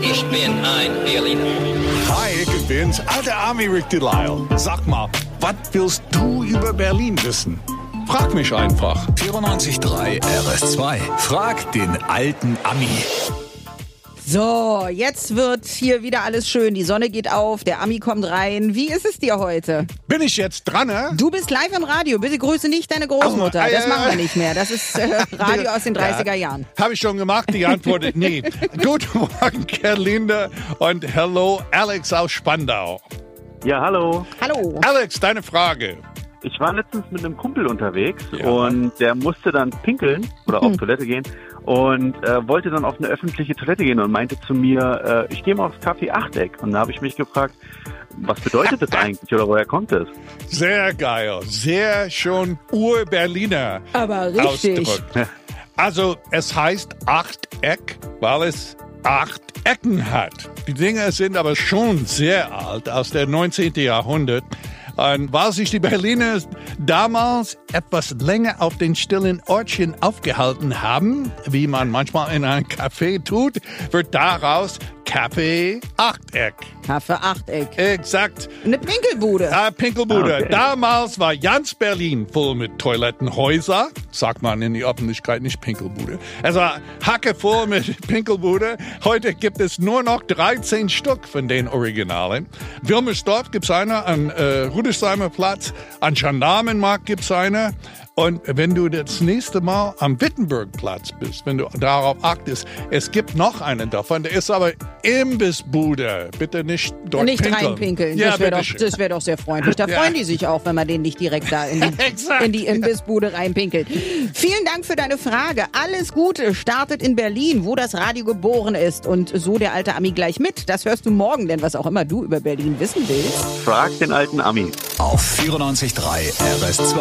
Ich bin ein Berliner. Hi, ich bin's, alter Army Rick Delisle. Sag mal, was willst du über Berlin wissen? Frag mich einfach. 94.3 RS2. Frag den alten Ami. So, jetzt wird hier wieder alles schön. Die Sonne geht auf, der Ami kommt rein. Wie ist es dir heute? Bin ich jetzt dran, ne? Du bist live im Radio. Bitte grüße nicht deine Großmutter. Äh, Das machen wir nicht mehr. Das ist äh, Radio aus den 30er Jahren. Habe ich schon gemacht, die Antwort ist nee. Guten Morgen, Kerlinde und hello, Alex aus Spandau. Ja, hallo. Hallo. Alex, deine Frage. Ich war letztens mit einem Kumpel unterwegs Ja. und der musste dann pinkeln oder auf Toilette gehen und äh, wollte dann auf eine öffentliche Toilette gehen und meinte zu mir, äh, ich gehe mal aufs Café Achteck. Und da habe ich mich gefragt, was bedeutet das eigentlich oder woher kommt es? Sehr geil. Sehr schon Ur-Berliner Aber richtig. Ausdruck. Also, es heißt Achteck, weil es acht Ecken hat. Die Dinge sind aber schon sehr alt, aus der 19. Jahrhundert. Und weil sich die Berliner damals etwas länger auf den stillen Ortchen aufgehalten haben, wie man manchmal in einem Café tut, wird daraus Café Achteck. Kaffee Achteck. Exakt. Eine Pinkelbude. Ah, Pinkelbude. Okay. Damals war ganz Berlin voll mit Toilettenhäuser. Sagt man in die Öffentlichkeit nicht Pinkelbude. Es war hacke voll mit Pinkelbude. Heute gibt es nur noch 13 Stück von den Originalen. Wilmersdorf gibt's eine, an äh, Rudesheimer Platz, an Gendarmenmarkt gibt's eine. Und wenn du das nächste Mal am Wittenbergplatz bist, wenn du darauf achtest, es gibt noch einen davon, der ist aber Imbissbude. Bitte nicht dort nicht pinkeln. reinpinkeln. Ja, das wäre doch, wär doch sehr freundlich. Da Ja. freuen die sich auch, wenn man den nicht direkt da in die, in die Imbissbude reinpinkelt. Vielen Dank für deine Frage. Alles Gute startet in Berlin, wo das Radio geboren ist. Und so der alte Ami gleich mit. Das hörst du morgen, denn was auch immer du über Berlin wissen willst. Frag den alten Ami. Auf 94.3 RS2.